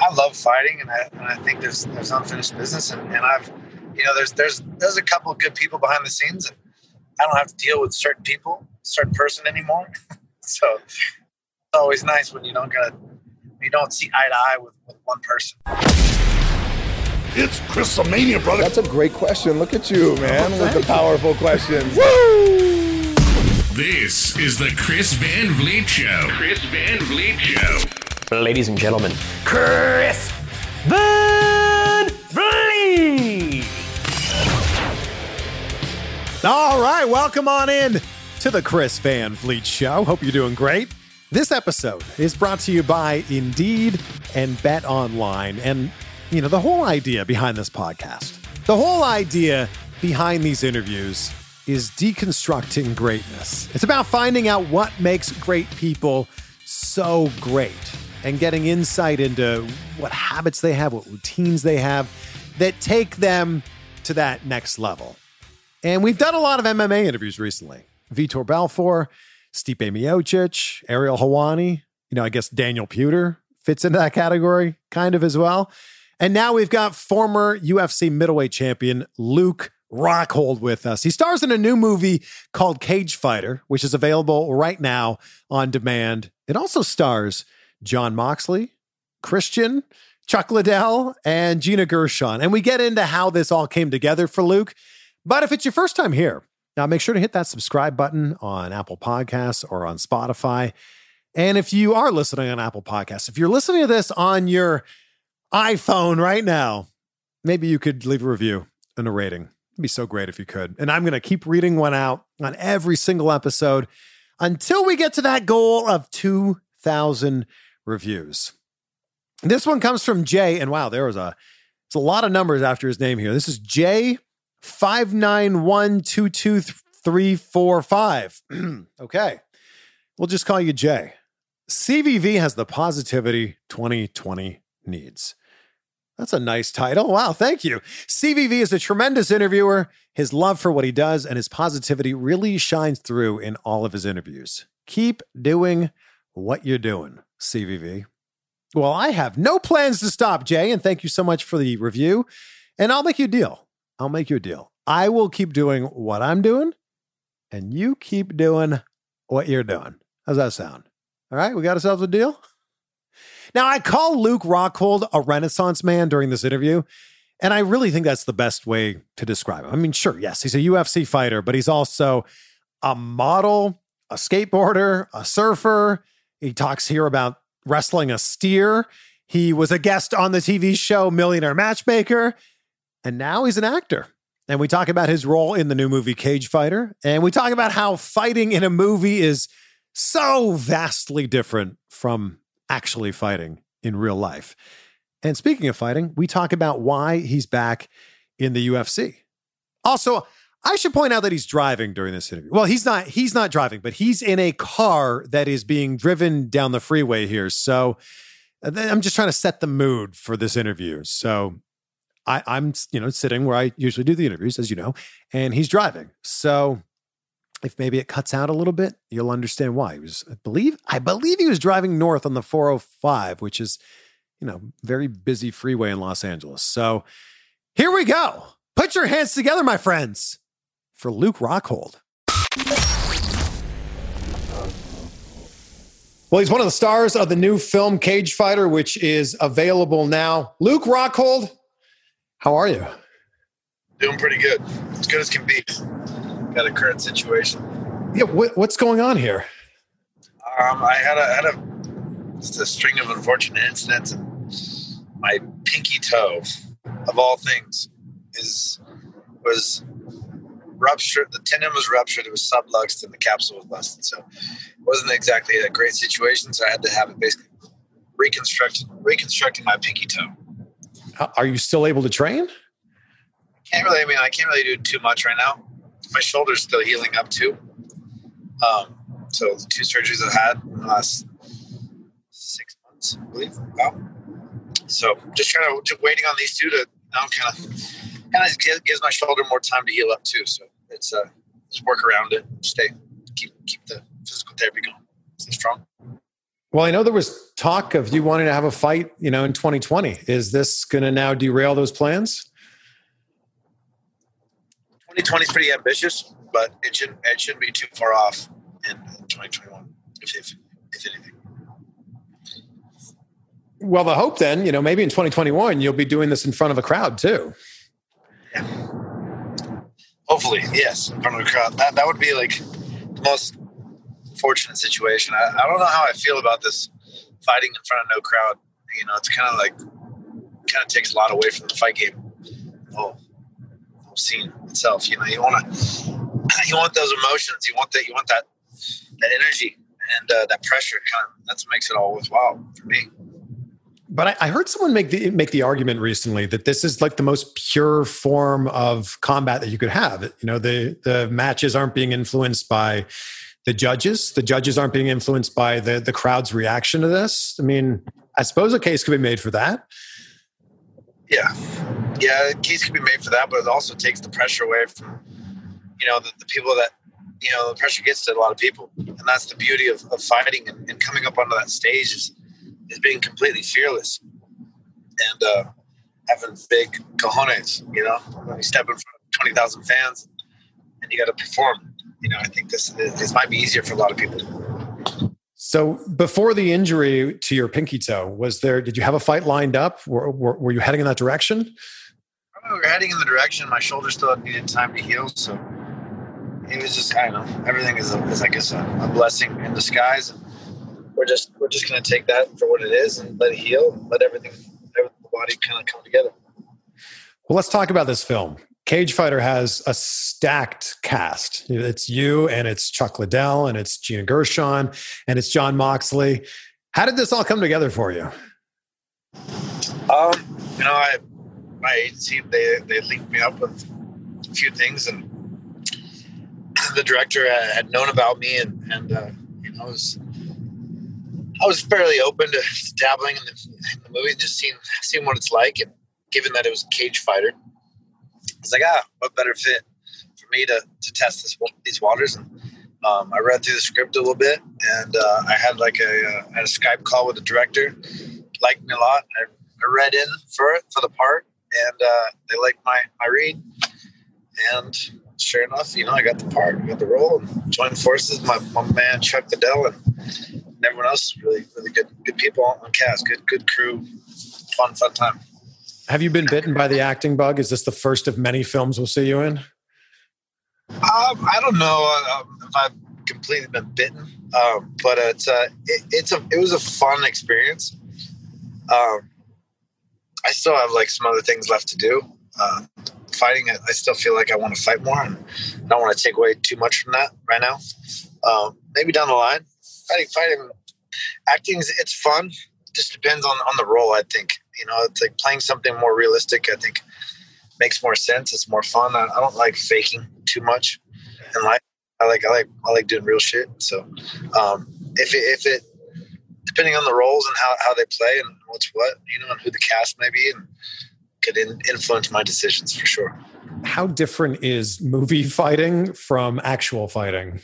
I love fighting, and I, and I think there's there's unfinished business, and, and I've, you know, there's there's there's a couple of good people behind the scenes, and I don't have to deal with certain people, certain person anymore. so it's always nice when you don't get you don't see eye to eye with, with one person. It's Chrisomania, brother. That's a great question. Look at you, man, Oh, with the powerful questions. Woo! This is the Chris Van Vliet Show. Chris Van Vliet Show. Ladies and gentlemen, Chris Van Vliet. All right, welcome on in to the Chris Van Vliet Show. Hope you're doing great. This episode is brought to you by Indeed and Bet Online. And, you know, the whole idea behind this podcast, the whole idea behind these interviews is deconstructing greatness. It's about finding out what makes great people so great and getting insight into what habits they have, what routines they have that take them to that next level. And we've done a lot of MMA interviews recently. Vitor Belfort, Stipe Miocic, Ariel Helwani, you know, I guess Daniel Puder fits into that category kind of as well. And now we've got former UFC middleweight champion Luke Rockhold with us. He stars in a new movie called Cage Fighter, which is available right now on demand. It also stars Jon Moxley, Christian, Chuck Liddell, and Gina Gershon. And we get into how this all came together for Luke. But if it's your first time here, now make sure to hit that subscribe button on Apple Podcasts or on Spotify. And if you are listening on Apple Podcasts, if you're listening to this on your iPhone right now, maybe you could leave a review and a rating. It'd be so great if you could. And I'm going to keep reading one out on every single episode until we get to that goal of 2,000 reviews. This one comes from Jay, and wow, there was a it's a lot of numbers after his name here. This is J five nine one two two three four five. Okay, we'll just call you Jay. CVV has the positivity 2020 needs. That's a nice title. Wow, thank you. CVV is a tremendous interviewer. His love for what he does and his positivity really shines through in all of his interviews. Keep doing what you're doing, CVV. Well, I have no plans to stop, Jay, and thank you so much for the review. And I'll make you a deal. I'll make you a deal. I will keep doing what I'm doing, and you keep doing what you're doing. How's that sound? All right, we got ourselves a deal? Now, I call Luke Rockhold a renaissance man during this interview, and I really think that's the best way to describe him. I mean, sure, yes, he's a UFC fighter, but he's also a model, a skateboarder, a surfer. He talks here about wrestling a steer. He was a guest on the TV show Millionaire Matchmaker, and now he's an actor. And we talk about his role in the new movie Cage Fighter, and we talk about how fighting in a movie is so vastly different from actually fighting in real life. And speaking of fighting, we talk about why he's back in the UFC. Also, I should point out that he's driving during this interview. Well, he's not he's not driving, but he's in a car that is being driven down the freeway here. So uh, I'm just trying to set the mood for this interview. So I, I'm, you know, sitting where I usually do the interviews, as you know, and he's driving. So if maybe it cuts out a little bit, you'll understand why. He was, I believe, I believe he was driving north on the 405, which is, you know, very busy freeway in Los Angeles. So here we go. Put your hands together, my friends, for Luke Rockhold. Well, he's one of the stars of the new film Cage Fighter, which is available now. Luke Rockhold, how are you? Doing pretty good. As good as can be. Got a current situation. Yeah, what, what's going on here? Um, I had a had a just a string of unfortunate incidents. And my pinky toe, of all things, is was ruptured. The tendon was ruptured. It was subluxed, and the capsule was busted. So it wasn't exactly a great situation. So I had to have it basically reconstructed, reconstructing my pinky toe. Are you still able to train? Can't really. I mean, I can't really do too much right now. My shoulder's still healing up too. Um, so the two surgeries I've had in the last six months, I believe. Wow. So just kind of just waiting on these two to now kind of kind of gives, gives my shoulder more time to heal up too. So it's uh just work around it, stay keep keep the physical therapy going. Stay strong. Well, I know there was talk of you wanting to have a fight, you know, in 2020. Is this going to now derail those plans? 2020 is pretty ambitious, but it shouldn't it shouldn't be too far off in, in 2021, if, if if anything. Well, the hope then, you know, maybe in 2021 you'll be doing this in front of a crowd too. Hopefully, yes, in front of a crowd. That that would be like the most fortunate situation. I, I don't know how I feel about this fighting in front of no crowd. You know, it's kind of like kind of takes a lot away from the fight game. Oh, whole scene itself. You know, you want to you want those emotions. You want that. You want that that energy and uh, that pressure. Kind of that's what makes it all worthwhile for me. But I, I heard someone make the make the argument recently that this is like the most pure form of combat that you could have. You know, the the matches aren't being influenced by the judges. The judges aren't being influenced by the the crowd's reaction to this. I mean, I suppose a case could be made for that. Yeah, yeah, a case could be made for that, but it also takes the pressure away from you know the, the people that you know the pressure gets to a lot of people, and that's the beauty of, of fighting and, and coming up onto that stage is, is being completely fearless and uh, having big cojones. You know, when you step in front of twenty thousand fans and you got to perform. You know, I think this this might be easier for a lot of people. So before the injury to your pinky toe, was there? Did you have a fight lined up? Were, were, were you heading in that direction? we were heading in the direction. My shoulder still needed time to heal, so it was just I don't know. Everything is, a, is I guess, a, a blessing in disguise. And we're just we're just gonna take that for what it is and let it heal, and let everything, everything the body kind of come together. Well, let's talk about this film. Cage Fighter has a stacked cast. It's you and it's Chuck Liddell and it's Gina Gershon and it's Jon Moxley. How did this all come together for you? Um, you know, I my agency they they linked me up with a few things, and the director had known about me, and and uh, you know, was I was fairly open to dabbling in the, in the movie, just seeing seeing what it's like, and given that it was a cage fighter, I was like, ah, what better fit for me to to test this these waters and. Um, I read through the script a little bit, and uh, I had like a, uh, had a Skype call with the director. Liked me a lot. I, I read in for it for the part, and uh, they liked my my read. And sure enough, you know, I got the part, I got the role, and joined forces. My, my man Chuck Liddell and, and everyone else, really really good good people on cast, good good crew, fun fun time. Have you been bitten by the acting bug? Is this the first of many films we'll see you in? Um, I don't know uh, if I've completely been bitten, um, but it's uh, it, it's a it was a fun experience. Um, I still have like some other things left to do. Uh, fighting, I still feel like I want to fight more, and I don't want to take away too much from that right now. Um, maybe down the line, fighting, fighting, acting, it's fun. Just depends on on the role. I think you know, it's like playing something more realistic. I think makes more sense. It's more fun. I, I don't like faking too much in life. I like I like I like doing real shit. So um, if it, if it depending on the roles and how, how they play and what's what, you know, and who the cast may be, and could in, influence my decisions for sure. How different is movie fighting from actual fighting?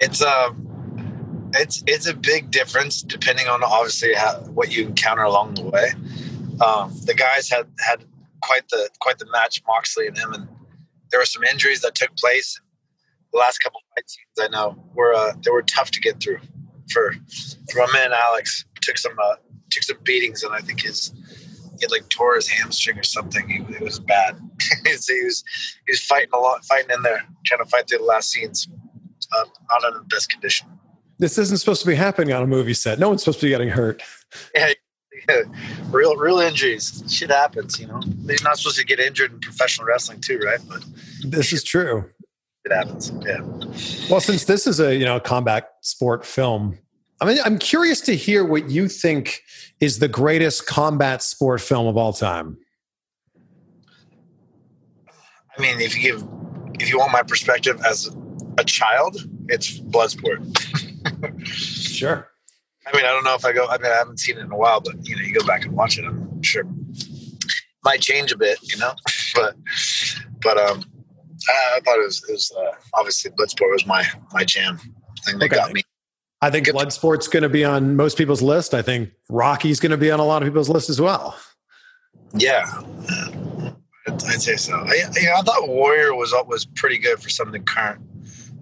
It's um, it's it's a big difference depending on obviously how, what you encounter along the way. um, the guys had had quite the quite the match, Moxley and him, and there were some injuries that took place. The last couple fight scenes I know were uh, they were tough to get through for for my man Alex. Took some uh, took some beatings, and I think his he had like tore his hamstring or something. It was bad. he was he was fighting a lot, fighting in there, trying to fight through the last scenes. Uh, not in the best condition. This isn't supposed to be happening on a movie set. No one's supposed to be getting hurt. Yeah, yeah. real real injuries. Shit happens, you know. You're not supposed to get injured in professional wrestling too, right? But this is true. It happens. Yeah. Well, since this is a you know combat sport film, I mean, I'm curious to hear what you think is the greatest combat sport film of all time. I mean, if you give, if you want my perspective as a child, it's Bloodsport. sure. I mean, I don't know if I go. I mean, I haven't seen it in a while, but you know, you go back and watch it. I'm sure might change a bit, you know. but but um, I, I thought it was, it was uh, obviously Bloodsport was my my jam thing that Okay. got me. I think Bloodsport's going to be on most people's list. I think Rocky's going to be on a lot of people's list as well. Yeah, I'd, I'd say so. I, you know, I thought Warrior was was pretty good for something current.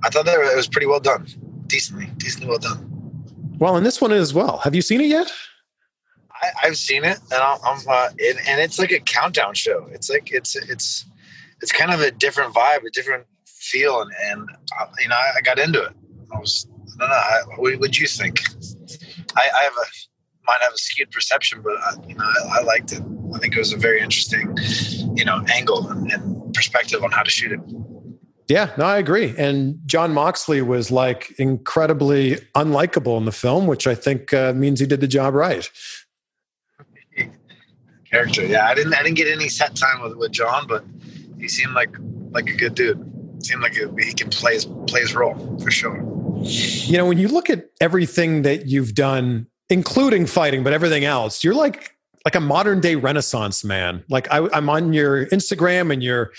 I thought that it was pretty well done, decently, decently well done. Well, and this one as well. Have you seen it yet? I, I've seen it, and I'm, I'm uh, and, and it's like a countdown show. It's like it's it's it's kind of a different vibe, a different feel, and and uh, you know, I, I got into it. I was I don't know. I, what would you think? I, I have a might have a skewed perception, but I, you know, I, I liked it. I think it was a very interesting, you know, angle and, and perspective on how to shoot it. Yeah, no, I agree. And Jon Moxley was like incredibly unlikable in the film, which I think uh, means he did the job right. Character, yeah. I didn't I didn't get any set time with, with Jon, but he seemed like like a good dude. Seemed like he, he can play his play his role for sure. You know, when you look at everything that you've done, including fighting, but everything else, you're like like a modern day Renaissance man. Like I, I'm on your Instagram and you're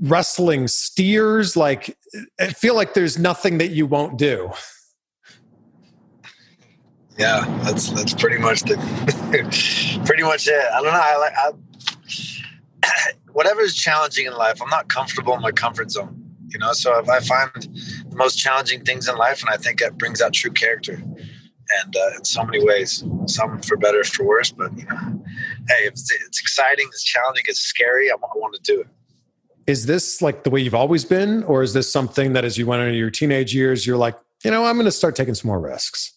wrestling steers. Like I feel like there's nothing that you won't do. Yeah, that's that's pretty much the pretty much it. I don't know. I like I, whatever is challenging in life. I'm not comfortable in my comfort zone. You know, so if I find the most challenging things in life, and I think that brings out true character, and uh, in so many ways, some for better, for worse. But you know, hey, it's, it's exciting, it's challenging, it's scary. I, I want to do it. Is this like the way you've always been, or is this something that as you went into your teenage years, you're like, you know, I'm going to start taking some more risks?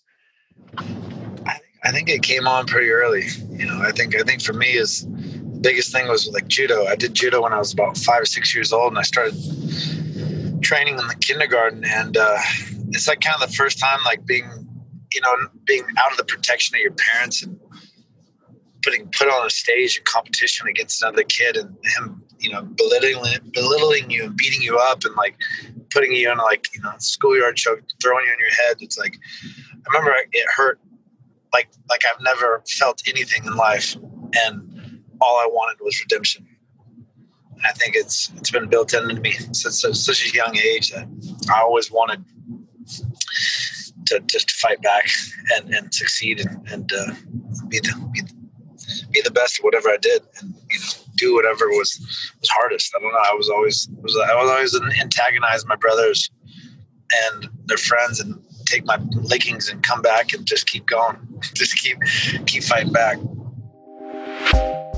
I think it came on pretty early. You know, I think I think for me is the biggest thing was like judo. I did judo when I was about five or six years old, and I started training in the kindergarten. And uh, it's like kind of the first time like being, you know, being out of the protection of your parents and putting put on a stage in competition against another kid and him, you know, belittling belittling you and beating you up and like putting you in like you know schoolyard choke, throwing you on your head. It's like I remember it hurt like like I've never felt anything in life, and all I wanted was redemption. And I think it's it's been built into me since such, a young age that I always wanted to just fight back and, and succeed and, and uh, be the be, be the best at whatever I did, and do whatever was was hardest. I don't know. I was always was I was always antagonize my brothers and their friends and take my lickings and come back and just keep going. Just keep keep fighting back.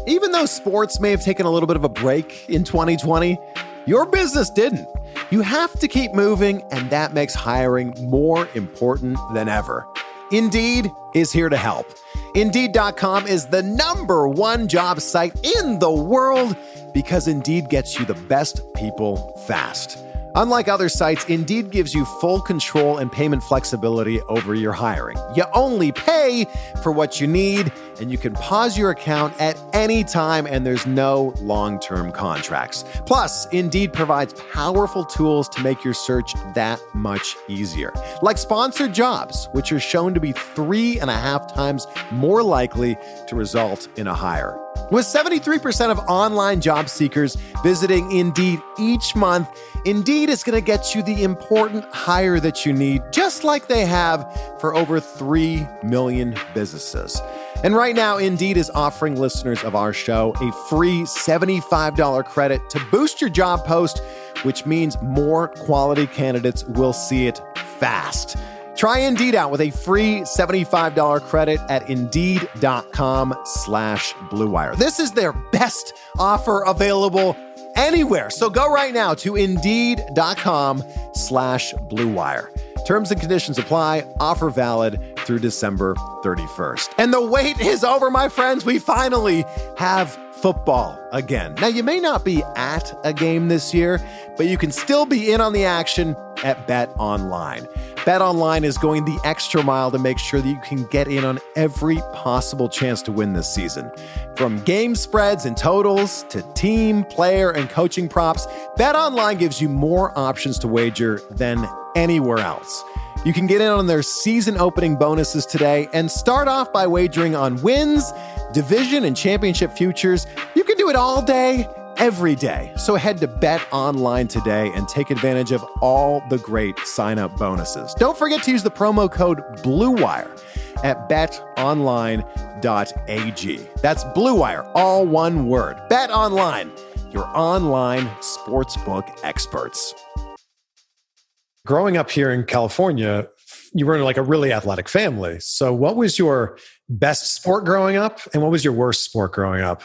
Even though sports may have taken a little bit of a break in 2020, your business didn't. You have to keep moving, and that makes hiring more important than ever. Indeed is here to help. Indeed.com is the number one job site in the world because Indeed gets you the best people fast. Unlike other sites, Indeed gives you full control and payment flexibility over your hiring. You only pay for what you need, and you can pause your account at any time, and there's no long term contracts. Plus, Indeed provides powerful tools to make your search that much easier, like sponsored jobs, which are shown to be three and a half times more likely to result in a hire. With 73% of online job seekers visiting Indeed each month, Indeed is going to get you the important hire that you need, just like they have for over 3 million businesses. And right now, Indeed is offering listeners of our show a free $75 credit to boost your job post, which means more quality candidates will see it fast. Try Indeed out with a free $75 credit at Indeed.com slash BlueWire. This is their best offer available anywhere. So go right now to Indeed.com slash BlueWire. Terms and conditions apply. Offer valid through December 31st. And the wait is over, my friends. We finally have football again. Now, you may not be at a game this year, but you can still be in on the action at Bet Online. Bet Online is going the extra mile to make sure that you can get in on every possible chance to win this season. From game spreads and totals to team, player, and coaching props, Bet Online gives you more options to wager than anywhere else. You can get in on their season opening bonuses today and start off by wagering on wins, division, and championship futures. You can do it all day, every day. So head to Bet Online today and take advantage of all the great sign up bonuses. Don't forget to use the promo code BLUEWIRE at betonline.ag. That's BLUEWIRE, all one word. Bet Online, your online sportsbook experts growing up here in California, you were in like a really athletic family. So, what was your best sport growing up, and what was your worst sport growing up?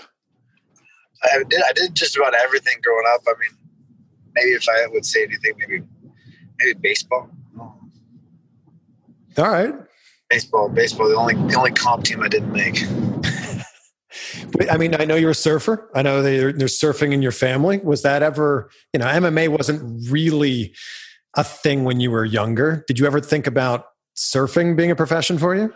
I did. I did just about everything growing up. I mean, maybe if I would say anything, maybe maybe baseball. All right. Baseball, baseball. The only the only comp team I didn't make. I mean, I know you're a surfer. I know there's surfing in your family. Was that ever, you know, MMA wasn't really a thing when you were younger. Did you ever think about surfing being a profession for you?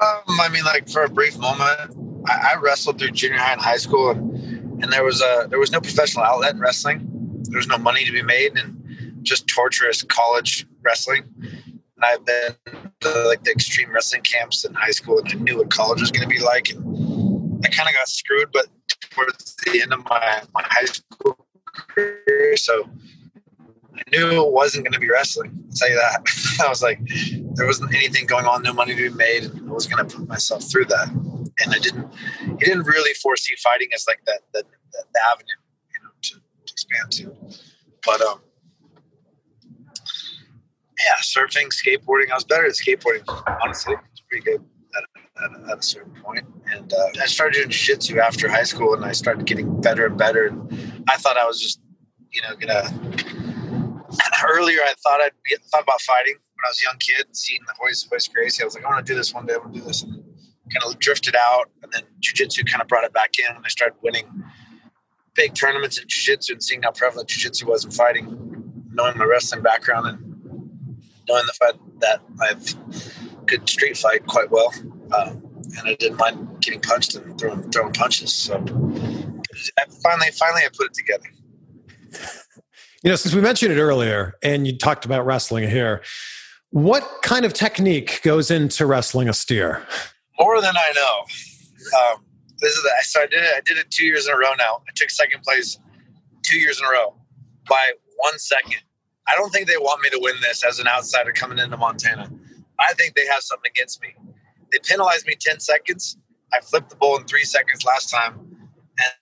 Um, I mean, like for a brief moment, I, I, wrestled through junior high and high school, and, and there was a there was no professional outlet in wrestling. There was no money to be made, and just torturous college wrestling. And I've been to like the extreme wrestling camps in high school, and I knew what college was going to be like. And I kind of got screwed, but towards the end of my, my high school career, so I knew it wasn't going to be wrestling. I'll tell you that. I was like, there wasn't anything going on, no money to be made, and I was going to put myself through that. And I didn't. He didn't really foresee fighting as like that that, that the avenue, you know, to, to expand to. But um, yeah, surfing, skateboarding. I was better at skateboarding, honestly. It's pretty good at, at, at, a certain point. And uh, I started doing jiu-jitsu after high school, and I started getting better and better. And I thought I was just, you know, gonna earlier I thought I'd be, thought about fighting when I was a young kid, seeing the Royce, Royce Gracie. I was like, I want to do this one day. I want to do this. And kind of drifted out. And then jujitsu kind of brought it back in when I started winning big tournaments in jujitsu and seeing how prevalent jujitsu was in fighting, knowing my wrestling background and knowing the fact that I've could street fight quite well. Um, and I didn't mind getting punched and throwing, throwing punches. So I finally, finally I put it together. You know, since we mentioned it earlier and you talked about wrestling here, what kind of technique goes into wrestling a steer? More than I know. Um, this is the, so I did it. I did it two years in a row now. I took second place two years in a row by one second. I don't think they want me to win this as an outsider coming into Montana. I think they have something against me. They penalized me 10 seconds. I flipped the bull in three seconds last time, and,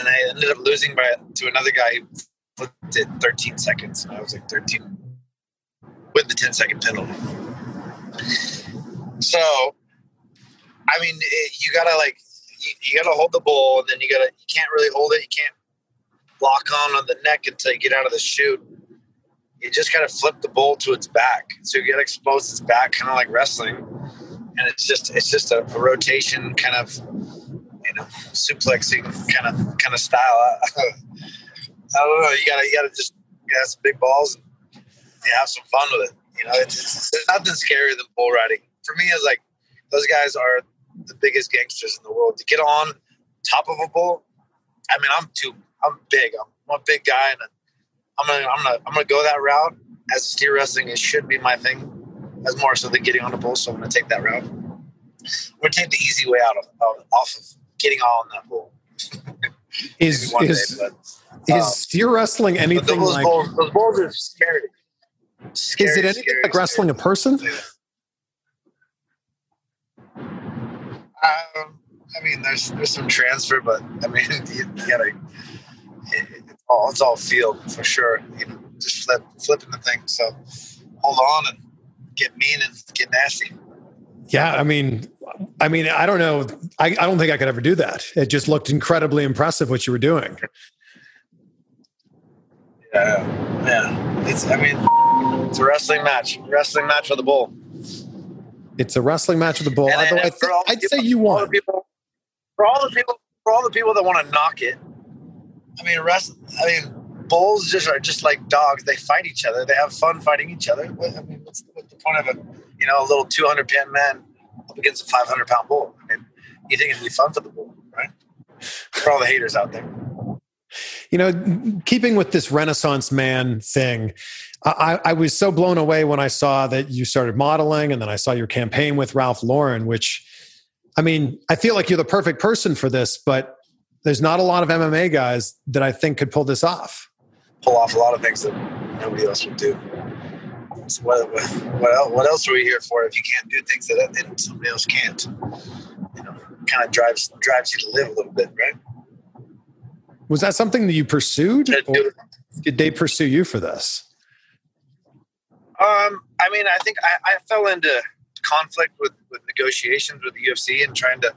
and I ended up losing by to another guy did 13 seconds. And I was like 13 with the 10 second penalty. So, I mean, it, you gotta like, you, you, gotta hold the bull, and then you gotta, you can't really hold it. You can't lock on on the neck until you get out of the chute. You just gotta flip the bull to its back, so you gotta expose its back, kind of like wrestling. And it's just, it's just a, a rotation, kind of, you know, suplexing kind of, kind of style. I don't know. You gotta you gotta just you have some big balls and you have some fun with it. You know, it's, it's, there's nothing scarier than bull riding. For me, it's like those guys are the biggest gangsters in the world. To get on top of a bull, I mean, I'm too I'm big. I'm, I'm a big guy, and I'm gonna I'm gonna I'm gonna go that route. As steer wrestling, it should be my thing. As more so than getting on a bull, so I'm gonna take that route. I'm gonna take the easy way out of, of off of getting on that bull. is is, day, but, is um, steer wrestling anything those like bulls, those bulls are scary. scary is it anything scary, like wrestling a person? Um, I mean, there's there's some transfer, but I mean, you, you gotta. It, it's all it's all field for sure. You know, just flip flipping the thing. So hold on and get mean and get nasty. Yeah, I mean, I mean, I don't know. I, I don't think I could ever do that. It just looked incredibly impressive what you were doing. Yeah, yeah. It's. I mean, it's a wrestling match. Wrestling match with the bull. It's a wrestling match with the bull. Although I for the I'd say you won. people- for all the people, for all the people that want to knock it. I mean, rest. I mean, bulls just are just like dogs. They fight each other. They have fun fighting each other. What, I mean, what's, what's the point of a you know a little two hundred pound man up against a five hundred pound bull? I mean, you think it'd be fun for the bull, right? For all the haters out there. You know, keeping with this Renaissance man thing, I, I was so blown away when I saw that you started modeling and then I saw your campaign with Ralph Lauren, which, I mean, I feel like you're the perfect person for this, but there's not a lot of MMA guys that I think could pull this off. Pull off a lot of things that nobody else would do. So what, what, else, what else are we here for if you can't do things that, that somebody else can't? You know, kind of drives drives you to live a little bit, right? Was that something that you pursued? Or did they pursue you for this? Um, I mean, I think I, I fell into conflict with, with negotiations with the UFC and trying to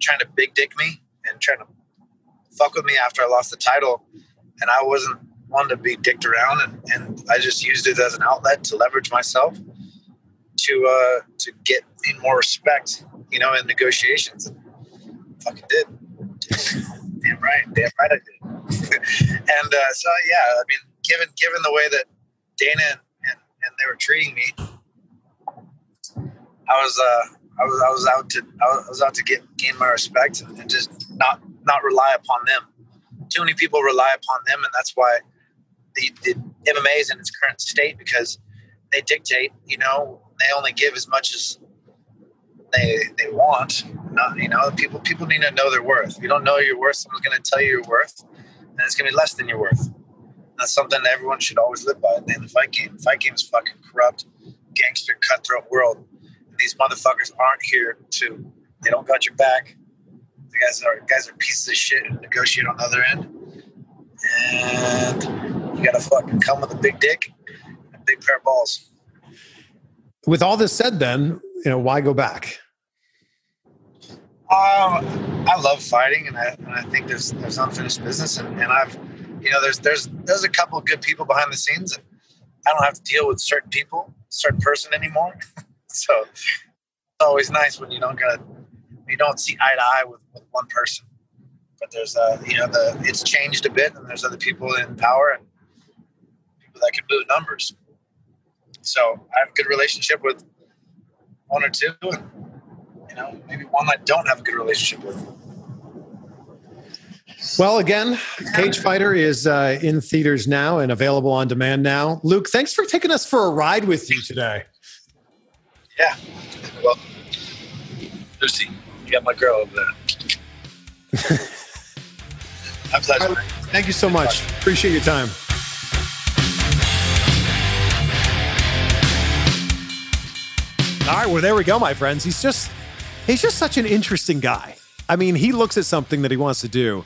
trying to big dick me and trying to fuck with me after I lost the title, and I wasn't one to be dicked around, and, and I just used it as an outlet to leverage myself to uh, to get in more respect, you know, in negotiations. And fucking did. right, damn right I did. and uh, so yeah, I mean, given given the way that Dana and, and, and they were treating me, I was uh, I was I was out to I was out to get gain my respect and, and just not not rely upon them. Too many people rely upon them, and that's why the, the MMA is in its current state because they dictate. You know, they only give as much as they they want. Not you know, people people need to know their worth. If you don't know your worth, someone's going to tell you your worth, and it's going to be less than your worth. That's something that everyone should always live by. In the fight game, fight game is fucking corrupt, gangster, cutthroat world. And these motherfuckers aren't here to. They don't got your back. The guys are guys are pieces of shit and negotiate on the other end. And you gotta fucking come with a big dick and a big pair of balls. With all this said, then, you know, why go back? Um, I love fighting, and I, and I think there's there's unfinished business, and, and I've, you know, there's there's there's a couple of good people behind the scenes, and I don't have to deal with certain people, certain person anymore. so it's always nice when you don't gotta, you don't see eye to eye with, with one person. But there's uh, you know, the it's changed a bit, and there's other people in power and people that can move numbers. So I have a good relationship with one or two, and you know, maybe one I don't have a good relationship with. Well, again, Cage Fighter is uh, in theaters now and available on demand now. Luke, thanks for taking us for a ride with you today. Yeah. Well, Lucy, you got my girl over there. My pleasure. Thank you so much. Appreciate your time. All right, well, there we go, my friends. He's just he's just such an interesting guy. I mean, he looks at something that he wants to do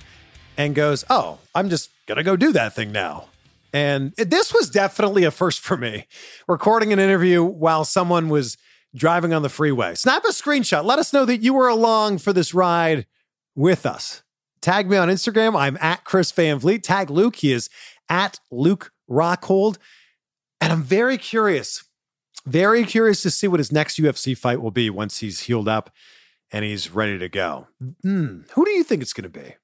and goes, "Oh, I'm just gonna go do that thing now." And this was definitely a first for me. Recording an interview while someone was driving on the freeway. Snap a screenshot. Let us know that you were along for this ride with us. Tag me on Instagram. I'm at Chris Van Vliet. Tag Luke. He is at Luke Rockhold. And I'm very curious, very curious to see what his next UFC fight will be once he's healed up and he's ready to go. Hmm, who do you think it's going to be?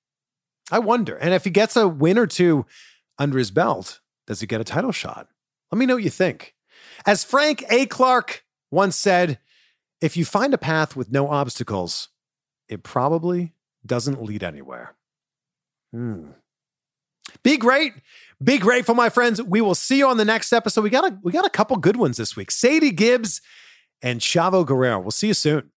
I wonder. And if he gets a win or two under his belt, does he get a title shot? Let me know what you think. As Frank A. Clark once said, if you find a path with no obstacles, it probably doesn't lead anywhere. Hmm. Be great. Be grateful, my friends. We will see you on the next episode. We got a we got a couple good ones this week. Sadie Gibbs and Chavo Guerrero. We'll see you soon.